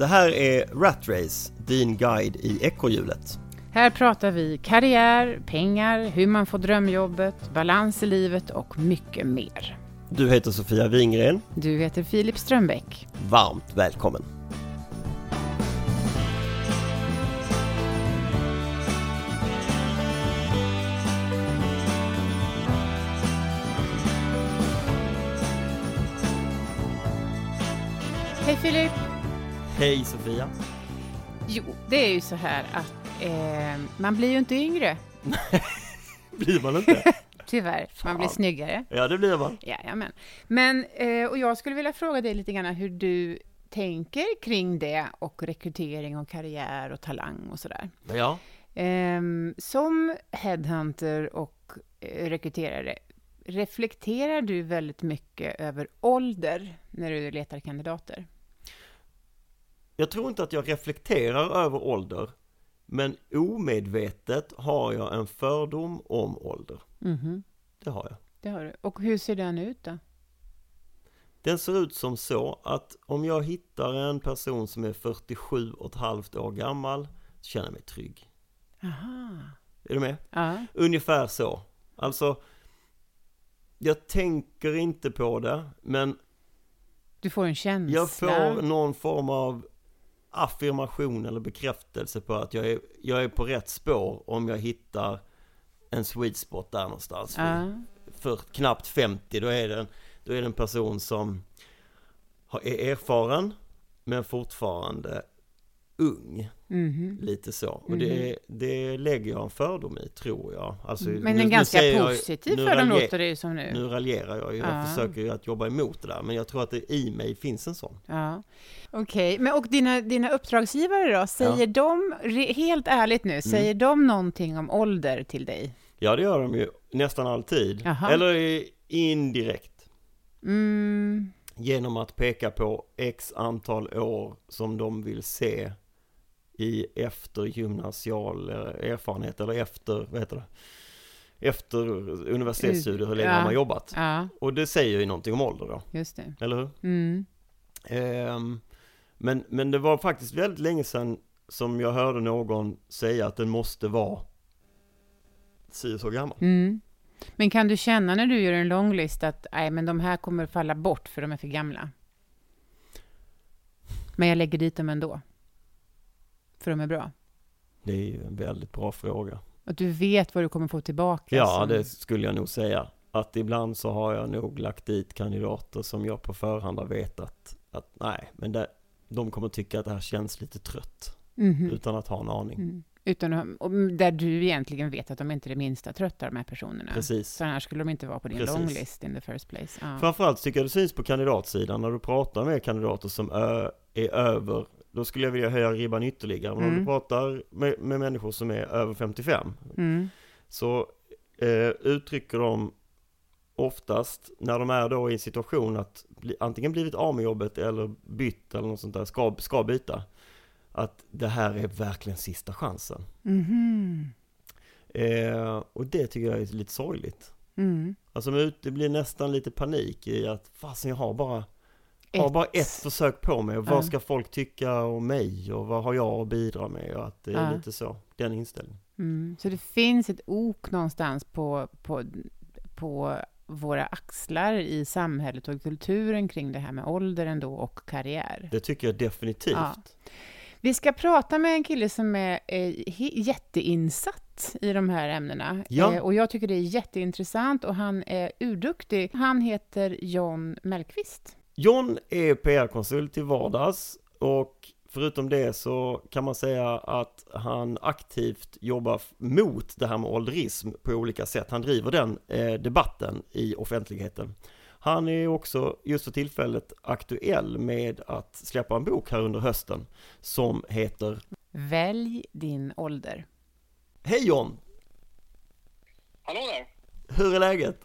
Det här är Rat Race, din guide i ekorrhjulet. Här pratar vi karriär, pengar, hur man får drömjobbet, balans i livet och mycket mer. Du heter Sofia Wingren. Du heter Filip Strömbäck. Varmt välkommen! Hej Filip! Hej Sofia! Jo, det är ju så här att eh, man blir ju inte yngre, Blir man inte? tyvärr. Man blir Fan. snyggare. Ja, det blir man. Jajamän. Men, eh, och jag skulle vilja fråga dig lite grann hur du tänker kring det och rekrytering och karriär och talang och sådär. Ja. Ehm, som headhunter och eh, rekryterare, reflekterar du väldigt mycket över ålder när du letar kandidater? Jag tror inte att jag reflekterar över ålder, men omedvetet har jag en fördom om ålder. Mhm, Det har jag. det har du. Och hur ser den ut då? Den ser ut som så att om jag hittar en person som är 47 och ett halvt år gammal, så känner jag mig trygg. Aha. Är du med? Ja. Ungefär så. Alltså, jag tänker inte på det, men Du får en känsla. jag får någon form av affirmation eller bekräftelse på att jag är, jag är på rätt spår om jag hittar en sweet spot där någonstans. För, Ja. för knappt 50, då är det en, då är det en person som är erfaren, men fortfarande ung. Mhm. Lite så. Och det, det lägger jag en fördom i, tror jag. Alltså, Men nu- en ganska positiv nu för dem raljer- låter det ju som nu. Nu raljerar jag ju, jag Ja. försöker ju att jobba emot det där, men jag tror att det i mig finns en sån. Ja. Okej, men och dina, dina uppdragsgivare då, säger de, re, helt ärligt Mm. nu, säger de någonting om ålder till dig? Ja, det gör de ju nästan alltid. Jaha. Eller indirekt. Mm, Genom att peka på x antal år som de vill se i eftergymnasial eh, erfarenhet eller efter, vad heter det? Efter universitetsstudier, hur länge Ja. har man jobbat? ja, Och det säger ju någonting om ålder då, just det. eller hur? Mm. Ehm, men, men det var faktiskt väldigt länge sedan som jag hörde någon säga att den måste vara si så gammal. Mm. Men kan du känna när du gör en lång lista att nej, men de här kommer falla bort för de är för gamla? Men jag lägger dit dem ändå. För de är bra. Det är ju en väldigt bra fråga. Och du vet vad du kommer få tillbaka. Ja, som- det skulle jag nog säga. Att ibland så har jag nog lagt dit kandidater som jag på förhand har vetat att nej, men det, de kommer tycka att det här känns lite trött. Mhm. Utan att ha en aning. Mm. Utan och där du egentligen vet att de inte är det minsta trötta, de här personerna. Precis. Så annars skulle de inte vara på din Precis. long list in the first place. Ja. Framförallt tycker jag det syns på kandidatsidan när du pratar med kandidater som är över, då skulle jag vilja höja ribban ytterligare. Men om Mm. du pratar med, med människor som är över 55 Mm. så eh, uttrycker de oftast när de är då i en situation att bli, antingen blivit av med jobbet eller bytt eller något sånt där, ska, ska byta. Att det här är verkligen sista chansen. Mhm. Eh, och det tycker jag är lite sorgligt. Mm. Alltså det blir nästan lite panik i att fasen jag har bara har Ett. bara ett försök på mig och vad Ja. ska folk tycka om mig och vad har jag att bidra med och att det är Ja. lite så, den inställningen. Mm. Så det finns ett ok någonstans på, på, på våra axlar i samhället och kulturen kring det här med ålder ändå och karriär. Det tycker jag definitivt. Ja. Vi ska prata med en kille som är jätteinsatt i de här ämnena. Ja. Eh, och jag tycker det är jätteintressant och han är urduktig. Han heter John Mellqvist. John är PR-konsult till vardags och förutom det så kan man säga att han aktivt jobbar mot det här med ålderism på olika sätt. Han driver den eh, debatten i offentligheten. Han är också just för tillfället aktuell med att släppa en bok här under hösten som heter Välj din ålder. Hej John! Hallå där! Hur är läget?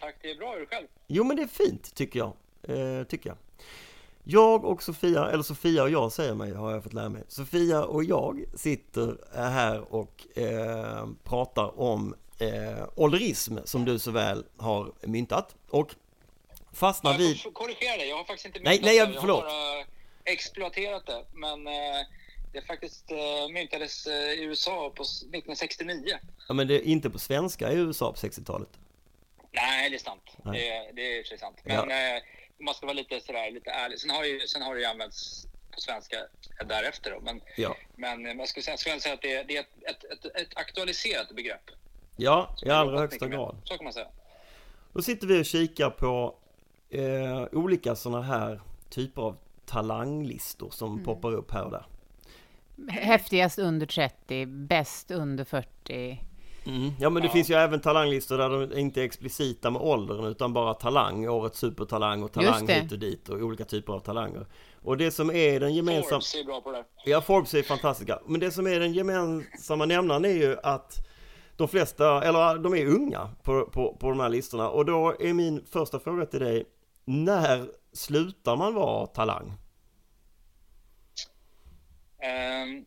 Tack, det är bra. Hur är det själv? Jo men det är fint tycker jag. Eh, tycker jag. Jag och Sofia, eller Sofia och jag säger mig har jag fått lära mig. Sofia och jag sitter här och eh, pratar om eh, ålderism som du så väl har myntat. Och fastnar Jag vid... får korrigera dig. Jag har faktiskt inte Nej, myntat nej, jag- det. förlåt. har bara exploaterat det, men eh, det faktiskt eh, myntades eh, i USA på s- 1969. Ja, men det är inte på svenska i USA på 60-talet. Nej, det är sant. Nej. Det, det är i och för sig sant. Ja. Eh, man ska vara lite sådär, lite ärlig. Sen har, ju, sen har det ju använts på svenska därefter. Då. Men, Ja, men eh, jag skulle säga, skulle säga att det, det är ett, ett, ett, ett aktualiserat begrepp. ja i allra högsta mycket med. grad. Så kan man säga. Då sitter vi och kikar på eh, olika sådana här typer av talanglistor som poppar upp här och där. Häftigast under 30, bäst under 40. Mm. Ja men det Ja. finns ju även talanglistor där de inte är explicita med åldern utan bara talang, årets supertalang och talang hit och dit och olika typer av talanger. Och det som är den gemensamma... Forbes är bra på det. Ja, Forbes är fantastiska. Men det som är den gemensamma nämnaren är ju att de flesta, eller de är unga på, på, på de här listorna. Och då är min första fråga till dig, när slutar man vara talang? Ehm,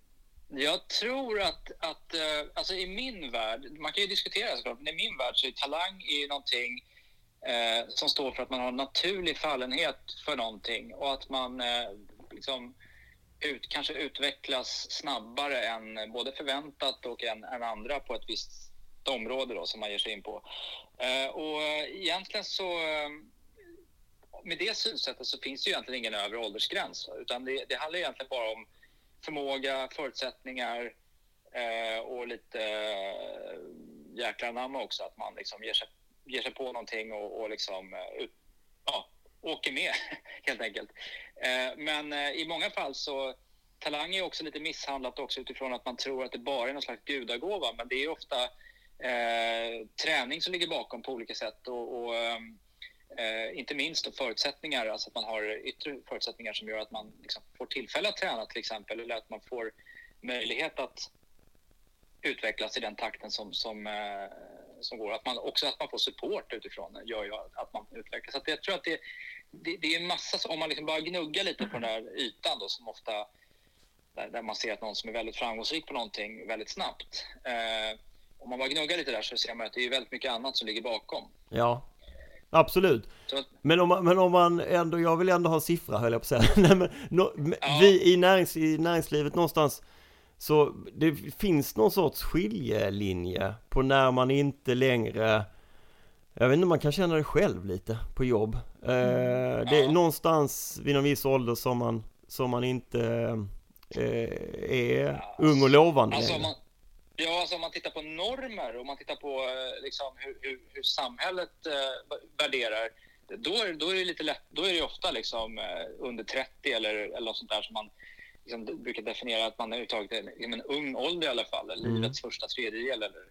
jag tror att, att eh, alltså i min värld, man kan ju diskutera såklart, men i min värld så är talang är någonting eh, som står för att man har en naturlig fallenhet för någonting och att man eh, liksom ut, kanske utvecklas snabbare än både förväntat och än, än andra på ett visst område då, som man ger sig in på. Eh, och egentligen så eh, med det synsättet så finns det ju egentligen ingen övre åldersgräns. Utan det, det handlar egentligen bara om förmåga, förutsättningar eh, och lite eh, jäklar anamma också. Att man liksom ger sig, ger sig på någonting och, och liksom, eh, ut, ja, åker med helt enkelt. Eh, men eh, i många fall så talang är också lite misshandlat också utifrån att man tror att det bara är någon slags gudagåva. Men det är ofta eh, träning som ligger bakom på olika sätt. och, och ehm, Eh, inte minst då förutsättningar, alltså att man har yttre förutsättningar som gör att man liksom får tillfälle att träna till exempel, eller att man får möjlighet att utvecklas i den takten som, som, eh, som går. Att man, också att man får support utifrån gör ju att man utvecklas. Så att jag tror att det, det, det är en massa, om man liksom bara gnuggar lite på den där ytan då, som ofta där, där man ser att någon som är väldigt framgångsrik på någonting väldigt snabbt. Eh, om man bara gnuggar lite där så ser man att det är väldigt mycket annat som ligger bakom. Ja, absolut. Så Men om, man, men om man ändå, jag vill ändå ha en siffra höll jag på att säga. Nej, men, m- Ja. Vi i, närings, i näringslivet någonstans så det finns någon sorts skiljelinje på när man inte längre Jag vet inte, man kan känna det själv lite på jobb. Eh, det är Ja. någonstans vid någon viss ålder som man, som man inte eh, är Ja, ung och lovande Alltså, man, ja, alltså om man tittar på normer och man tittar på eh, liksom, hur, hur, hur samhället eh, värderar, då är, då är det lite lätt, då är det ofta liksom, eh, under 30 eller, eller något sånt där som man liksom, brukar definiera att man är är liksom en ung ålder i alla fall, Mm. livets första tredjedel eller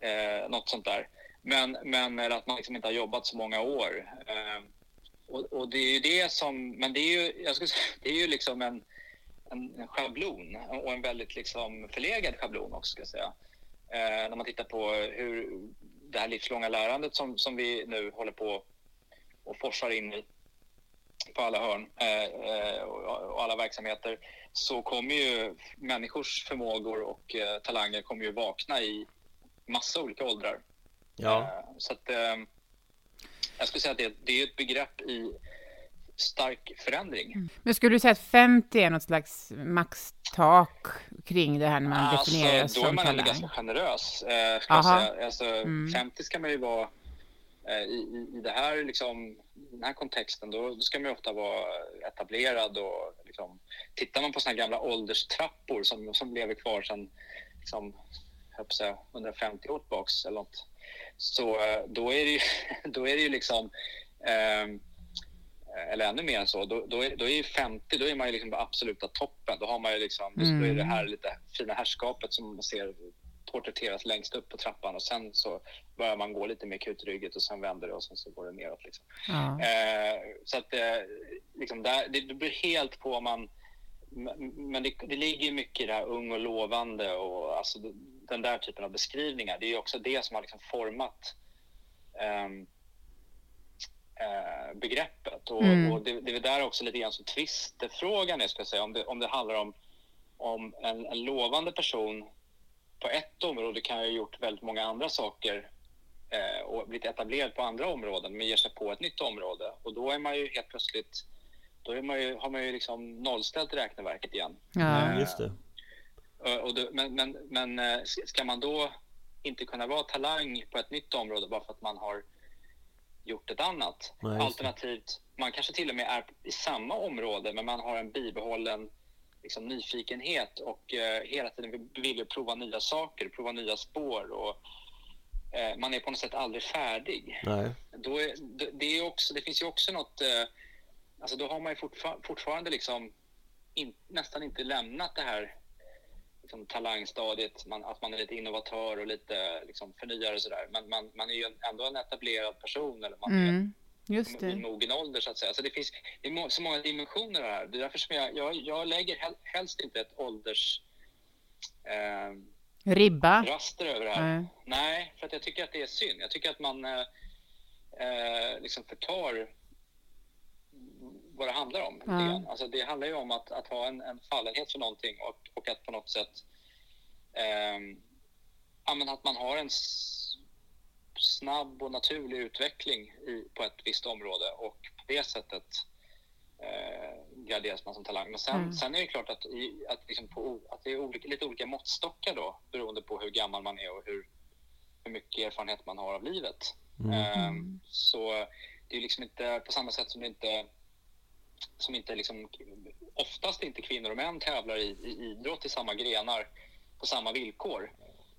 eh, något sånt där. Men, men eller att man liksom inte har jobbat så många år. Eh, och, och det är ju det som, men det är ju, jag skulle säga, det är ju liksom en, en, en schablon och en väldigt liksom förlegad schablon också ska jag säga. Eh, när man tittar på hur det här livslånga lärandet som, som vi nu håller på och forsar in i på alla hörn eh, eh, och, alla verksamheter så kommer ju människors förmågor och eh, talanger kommer ju vakna i massa olika åldrar. Ja, Eh, Så att, eh, jag skulle säga att det, det är ett begrepp i stark förändring. Men skulle du säga att 50 är något slags maxtak kring det här när man definieras alltså, då är som man talang? ganska generös. Eh, ska säga. Alltså, Mm. 50 ska man ju vara eh, i, i, det här, liksom, den här kontexten. Då, då ska man ju ofta vara etablerad. Och, liksom, tittar man på såna gamla ålderstrappor som, som lever kvar sedan liksom, säga, 150 år tillbaks eller något. Så eh, då är det ju, då är det ju liksom ehm, eller ännu mer än så, då, då, är, då är ju 50, då är man ju liksom på absoluta toppen. Då har man ju liksom, då är det här lite fina herrskapet som man ser porträtteras längst upp på trappan och sen så börjar man gå lite mer kutrygget och sen vänder det och sen så går det neråt. Liksom. Ja. Eh, så att eh, liksom där, det, det beror helt på om man... Men det, det ligger mycket i det här ung och lovande och alltså den där typen av beskrivningar. Det är ju också det som har liksom format ehm, eh, begreppet. Och, Mm. och det, det är där också lite grann som tvistefrågan är, ska jag säga. Om det, om det handlar om, om en, en lovande person på ett område kan ju ha gjort väldigt många andra saker eh, och blivit etablerad på andra områden men ger sig på ett nytt område och då är man ju helt plötsligt då är man ju, har man ju liksom nollställt räkneverket igen. Ja. Eh, Just det. och- och då, men, men, men eh, ska man då inte kunna vara talang på ett nytt område bara för att man har gjort ett annat? Nej. Alternativt, man kanske till och med är i samma område men man har en bibehållen liksom, nyfikenhet och eh, hela tiden vill- prova nya saker, prova nya spår och eh, man är på något sätt aldrig färdig. Nej. Då är, det, det, är också, det finns ju också något, eh, alltså då har man ju fortfar, fortfarande liksom in, nästan inte lämnat det här liksom, talangstadiet, man, att man är lite innovatör och lite liksom, förnyare och sådär. Men man, man är ju ändå en etablerad person eller man är Mm. Just i det. mogen ålder så att säga. Så det finns det är må- så många dimensioner här. Det är därför som jag, jag, jag lägger hel, helst inte ett ålders eh, Ribba. raster över det här. Nej. Nej, för att jag tycker att det är synd. Jag tycker att man eh, eh, liksom förtar vad det handlar om. Ja. Alltså det handlar ju om att, att ha en, en fallenhet för någonting och, och att på något sätt eh, att man har en snabb och naturlig utveckling i, på ett visst område och på det sättet eh, graderas man som talang. Men sen, Mm. sen är det klart att, i, att, liksom på, att det är olika, lite olika måttstockar då beroende på hur gammal man är och hur, hur mycket erfarenhet man har av livet. Mm. Ehm, så det är liksom inte på samma sätt som det inte som inte liksom, oftast inte kvinnor och män tävlar i, i idrott i samma grenar på samma villkor.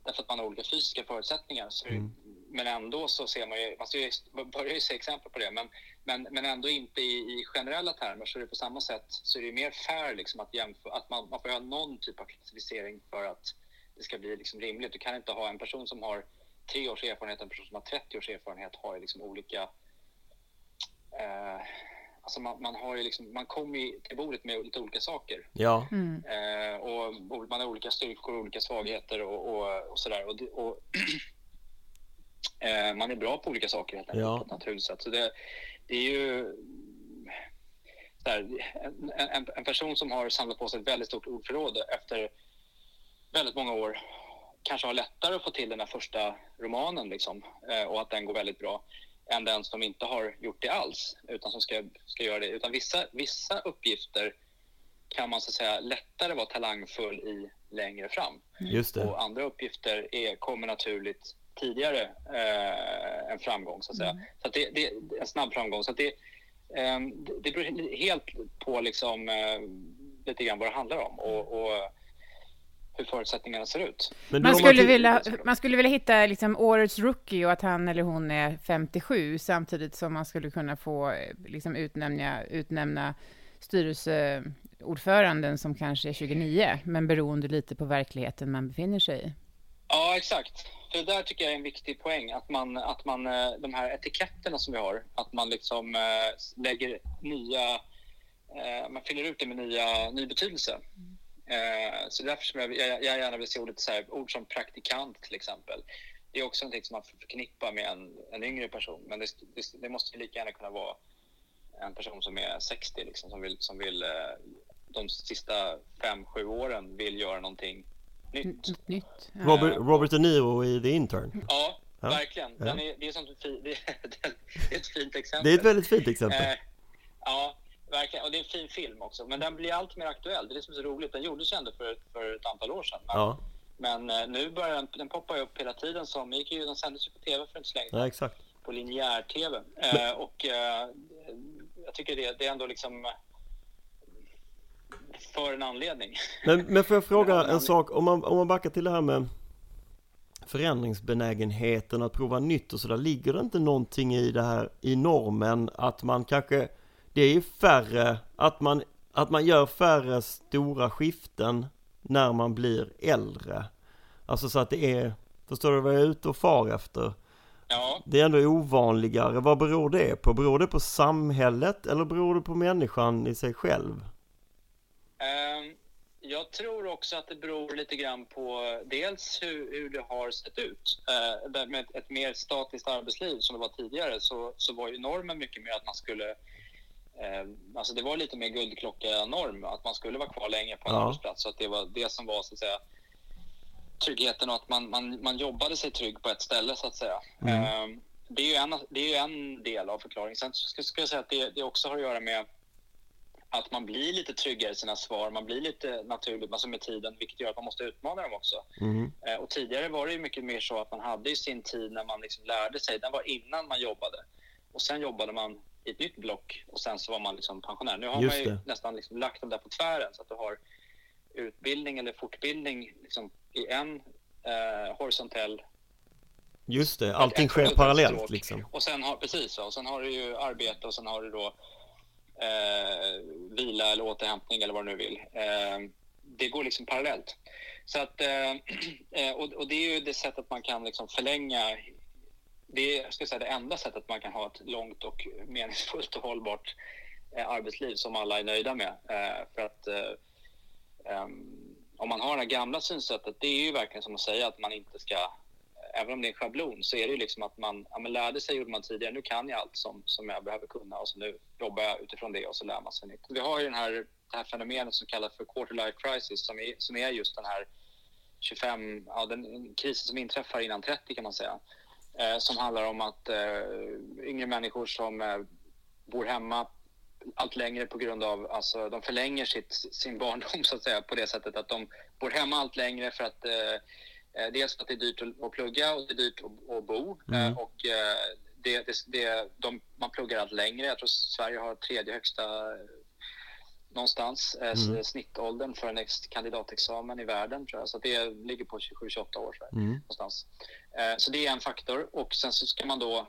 Därför att man har olika fysiska förutsättningar. Så, Mm. Men ändå så ser man ju, man ser ju, börjar ju se exempel på det, men, men, men ändå inte i, i generella termer så är det på samma sätt så är det mer fair liksom att jämföra, att man, man får ha någon typ av klassificering för att det ska bli liksom rimligt. Du kan inte ha en person som har tre års erfarenhet och en person som har 30 års erfarenhet har ju liksom olika eh, Alltså man, man har ju liksom, man kommer ju till bordet med lite olika saker. Ja. Mm. Eh, och man har olika styrkor och olika svagheter och, och, och sådär. Och, och eh, man är bra på olika saker helt enkelt Ja. på ett naturligt sätt. Så det, det är ju här, en, en, en person som har samlat på sig ett väldigt stort ordförråd efter väldigt många år kanske har lättare att få till den här första romanen liksom, eh, och att den går väldigt bra än den som inte har gjort det alls utan som ska, ska göra det. Utan vissa, vissa uppgifter kan man så att säga lättare vara talangfull i längre fram. Just det. Och andra uppgifter är, kommer naturligt tidigare eh, en framgång så att säga. Så att det, det är en snabb framgång. Så att det, eh, det beror helt på liksom, eh, lite grann vad det handlar om och, och hur förutsättningarna ser ut. Men Man skulle, vilja, man skulle vilja hitta liksom årets rookie och att han eller hon är 57 samtidigt som man skulle kunna få eh, liksom utnämna, utnämna styrelseordföranden som kanske är 29, men beroende lite på verkligheten man befinner sig i. Ja, exakt. För det där tycker jag är en viktig poäng, att man, att man eh, de här etiketterna som vi har, att man liksom eh, lägger nya, man fyller ut det med nya, ny betydelse. Eh, så därför som jag, jag, jag gärna vill se ordet så här, ord som praktikant till exempel. Det är också någonting som man förknippar med en, en yngre person, men det, det, det måste ju lika gärna kunna vara en person som är 60 liksom, som vill, som vill eh, de sista fem, sju åren vill göra någonting nytt. Nytt. Ja. Robert, Robert De Niro i The Intern. Ja, Ja. verkligen. Ja. Den är, det, är sånt det, är, det är ett fint exempel. Det är ett väldigt fint exempel. Eh, ja, verkligen. Och det är en fin film också. Men den blir allt mer aktuell. Det är det som är så roligt. Den gjordes ju ändå för, för ett antal år sedan. Men, Ja, men eh, nu börjar den, den poppa upp hela tiden. Som, gick ju, den sändes ju på tv för inte så länge sedan. ja exakt. På linjär-tv. Eh, och eh, jag tycker det, det är ändå liksom eh, för en anledning. Men, men får jag fråga en men- sak, om man, om man backar till det här med förändringsbenägenheten, att prova nytt och sådär, ligger det inte någonting i det här, i normen, att man kanske, det är färre, att man, att man gör färre stora skiften när man blir äldre? Alltså så att det är, förstår du vad jag är ute och far efter? Ja, Det är ändå ovanligare, vad beror det på? Beror det på samhället eller beror det på människan i sig själv? Ehm, Jag tror också att det beror lite grann på dels hur, hur det har sett ut. Eh, med ett, mer statiskt arbetsliv som det var tidigare så, så var ju normen mycket mer att man skulle Alltså det var lite mer guldklocka-norm, att man skulle vara kvar länge på en Ja. arbetsplats. Så att det var det som var så att säga tryggheten och att man, man, man jobbade sig trygg på ett ställe så att säga. Mm. Ehm, det, är ju en, det är en del av förklaringen. Sen ska, ska jag säga att det, det också har att göra med att man blir lite tryggare i sina svar, man blir lite naturlig alltså med tiden, vilket gör att man måste utmana dem också. Mm. Eh, och tidigare var det ju mycket mer så att man hade ju sin tid när man liksom lärde sig, den var innan man jobbade. Och sen jobbade man i ett nytt block och sen så var man liksom pensionär. Nu har Just man ju det. nästan liksom lagt dem där på tvären så att du har utbildning eller fortbildning liksom i en eh, horisontell Just det, allting sker parallellt liksom. och sen har, precis, och sen har du ju arbete och sen har du då eh, vila eller återhämtning eller vad du nu vill. Eh, det går liksom parallellt. Så att, eh, eh, och, och det är ju det sättet man kan liksom förlänga det är jag ska säga, det enda sättet man kan ha ett långt och meningsfullt och hållbart eh, arbetsliv som alla är nöjda med. Eh, för att eh, om man har det här gamla synsättet, det är ju verkligen som att säga att man inte ska, även om det är en schablon, så är det ju liksom att man, ja, men lärde sig gjorde man tidigare, nu kan jag allt som, som jag behöver kunna och så nu jobbar jag utifrån det och så lär man sig nytt. Vi har ju den här, det här fenomenet som kallas för quarter life crisis som är, som är just den här 25, ja, den krisen som inträffar innan 30 kan man säga. Eh, som handlar om att eh, yngre människor som eh, bor hemma allt längre på grund av, alltså de förlänger sitt, sin barndom så att säga på det sättet att de bor hemma allt längre för att eh, dels att det är dyrt att, plugga och det är dyrt att, att bo Mm. och det, det, det, de, man pluggar allt längre. Jag tror Sverige har tredje högsta någonstans Mm. snittåldern för en ex- kandidatexamen i världen tror jag. Så det ligger på 27-28 år. Så Mm. någonstans. Eh, Så det är en faktor och sen så ska man då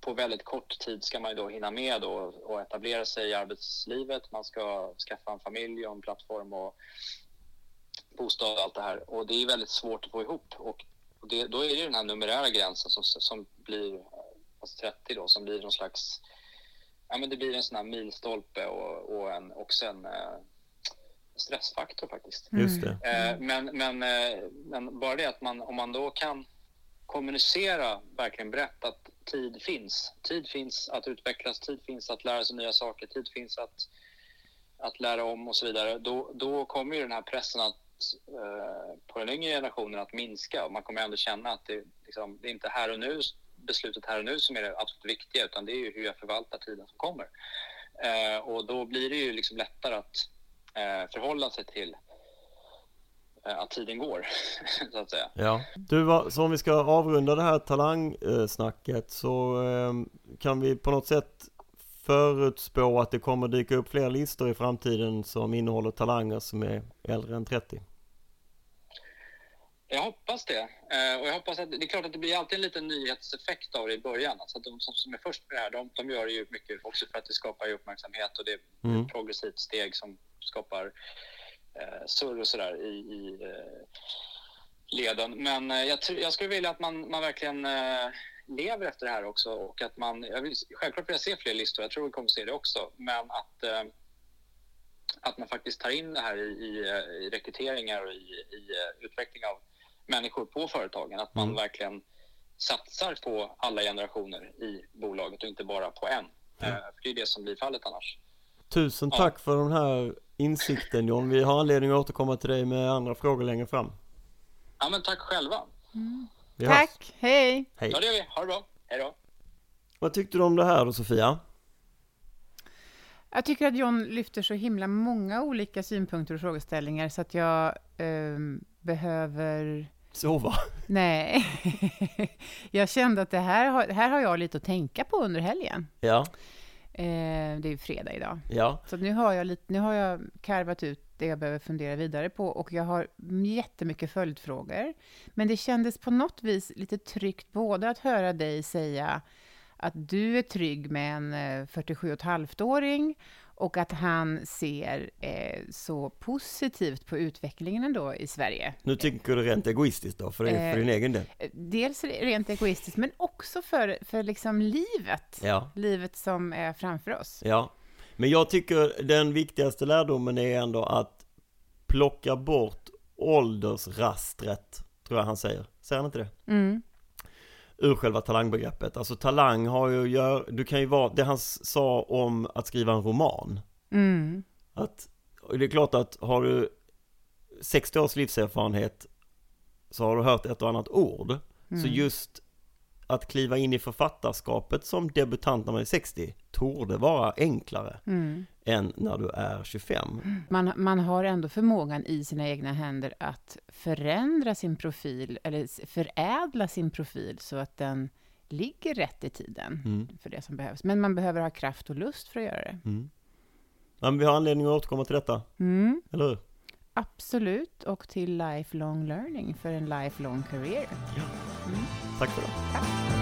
på väldigt kort tid ska man ju då hinna med då och etablera sig i arbetslivet. Man ska skaffa en familj och en plattform och bostad och allt det här. Och det är väldigt svårt att få ihop och det, då är det den här numerära gränsen som, som blir alltså 30 då, som blir någon slags Ja, men det blir en sån här milstolpe och, och en, också en eh, stressfaktor faktiskt. Eh, men, men, men bara det att man, om man då kan kommunicera verkligen brett att tid finns. Tid finns att utvecklas, tid finns att lära sig nya saker, tid finns att, att lära om och så vidare. Då, då kommer ju den här pressen att, eh, på den yngre generationen att minska och man kommer ändå känna att det, liksom, det är inte här och nu, beslutet här och nu som är det absolut viktiga utan det är ju hur jag förvaltar tiden som kommer. Eh, och då blir det ju liksom lättare att eh, förhålla sig till att tiden går, så att säga. Ja. Du, så om vi ska avrunda det här talangsnacket så eh, kan vi på något sätt förutspå att det kommer dyka upp fler listor i framtiden som innehåller talanger som är äldre än 30. Jag hoppas det. Eh, och jag hoppas att, det är klart att det blir alltid en liten nyhetseffekt av det i början. Alltså de som, som är först med det här, de, de gör det ju mycket också för att det skapar uppmärksamhet och det är Mm. ett progressivt steg som skapar eh, surr och sådär i, i eh, leden. Men eh, jag, jag skulle vilja att man, man verkligen eh, lever efter det här också och att man, jag vill, självklart vill jag se fler listor, jag tror vi kommer se det också, men att att man faktiskt tar in det här i, i, i rekryteringar och i, i utveckling av människor på företagen. Att man Mm. verkligen satsar på alla generationer i bolaget och inte bara på en. Eh, För det är det som blir fallet annars. Tusen Ja. tack för den här insikten John. Vi har anledning att återkomma till dig med andra frågor längre fram. Ja, men tack själva. Hörs. Tack, hej! Hej. Ja, det gör vi. Ha det bra. Hej då. Vad tyckte du om det här då Sofia? Jag tycker att John lyfter så himla många olika synpunkter och frågeställningar så att jag ehm, behöver... Sova? Nej, jag kände att det här har, här har jag lite att tänka på under helgen. Ja, Eh, det är ju fredag idag. ja, Så nu, har jag lite, nu har jag karvat ut det jag behöver fundera vidare på och jag har jättemycket följdfrågor. Men det kändes på något vis lite tryggt både att höra dig säga att du är trygg med en eh, 47,5-åring och att han ser eh, så positivt på utvecklingen ändå i Sverige. nu tycker du rent egoistiskt då, för, det, för Eh, din egen del. Eh, Dels rent egoistiskt, men också för, för liksom livet. Ja, Livet som är framför oss. ja. Men jag tycker den viktigaste lärdomen är ändå att plocka bort åldersrastret, tror jag han säger. Säger han inte det? Mm. Ur själva talangbegreppet. Alltså talang har ju att göra, du kan ju vara, det han sa om att skriva en roman. Mm. Att, det är klart att har du 60 års livserfarenhet så har du hört ett och annat ord. Mm. Så just att kliva in i författarskapet som debutant när man är 60 torde vara enklare Mm. Än när du är 25. Man, man har ändå förmågan i sina egna händer att förändra sin profil, eller förädla sin profil så att den ligger rätt i tiden Mm. för det som behövs. Men man behöver ha kraft och lust för att göra det. Mm. Ja, men vi har anledning att återkomma till detta, Mm, eller hur? absolut, och till lifelong learning för en lifelong career. Tack för det. Tack.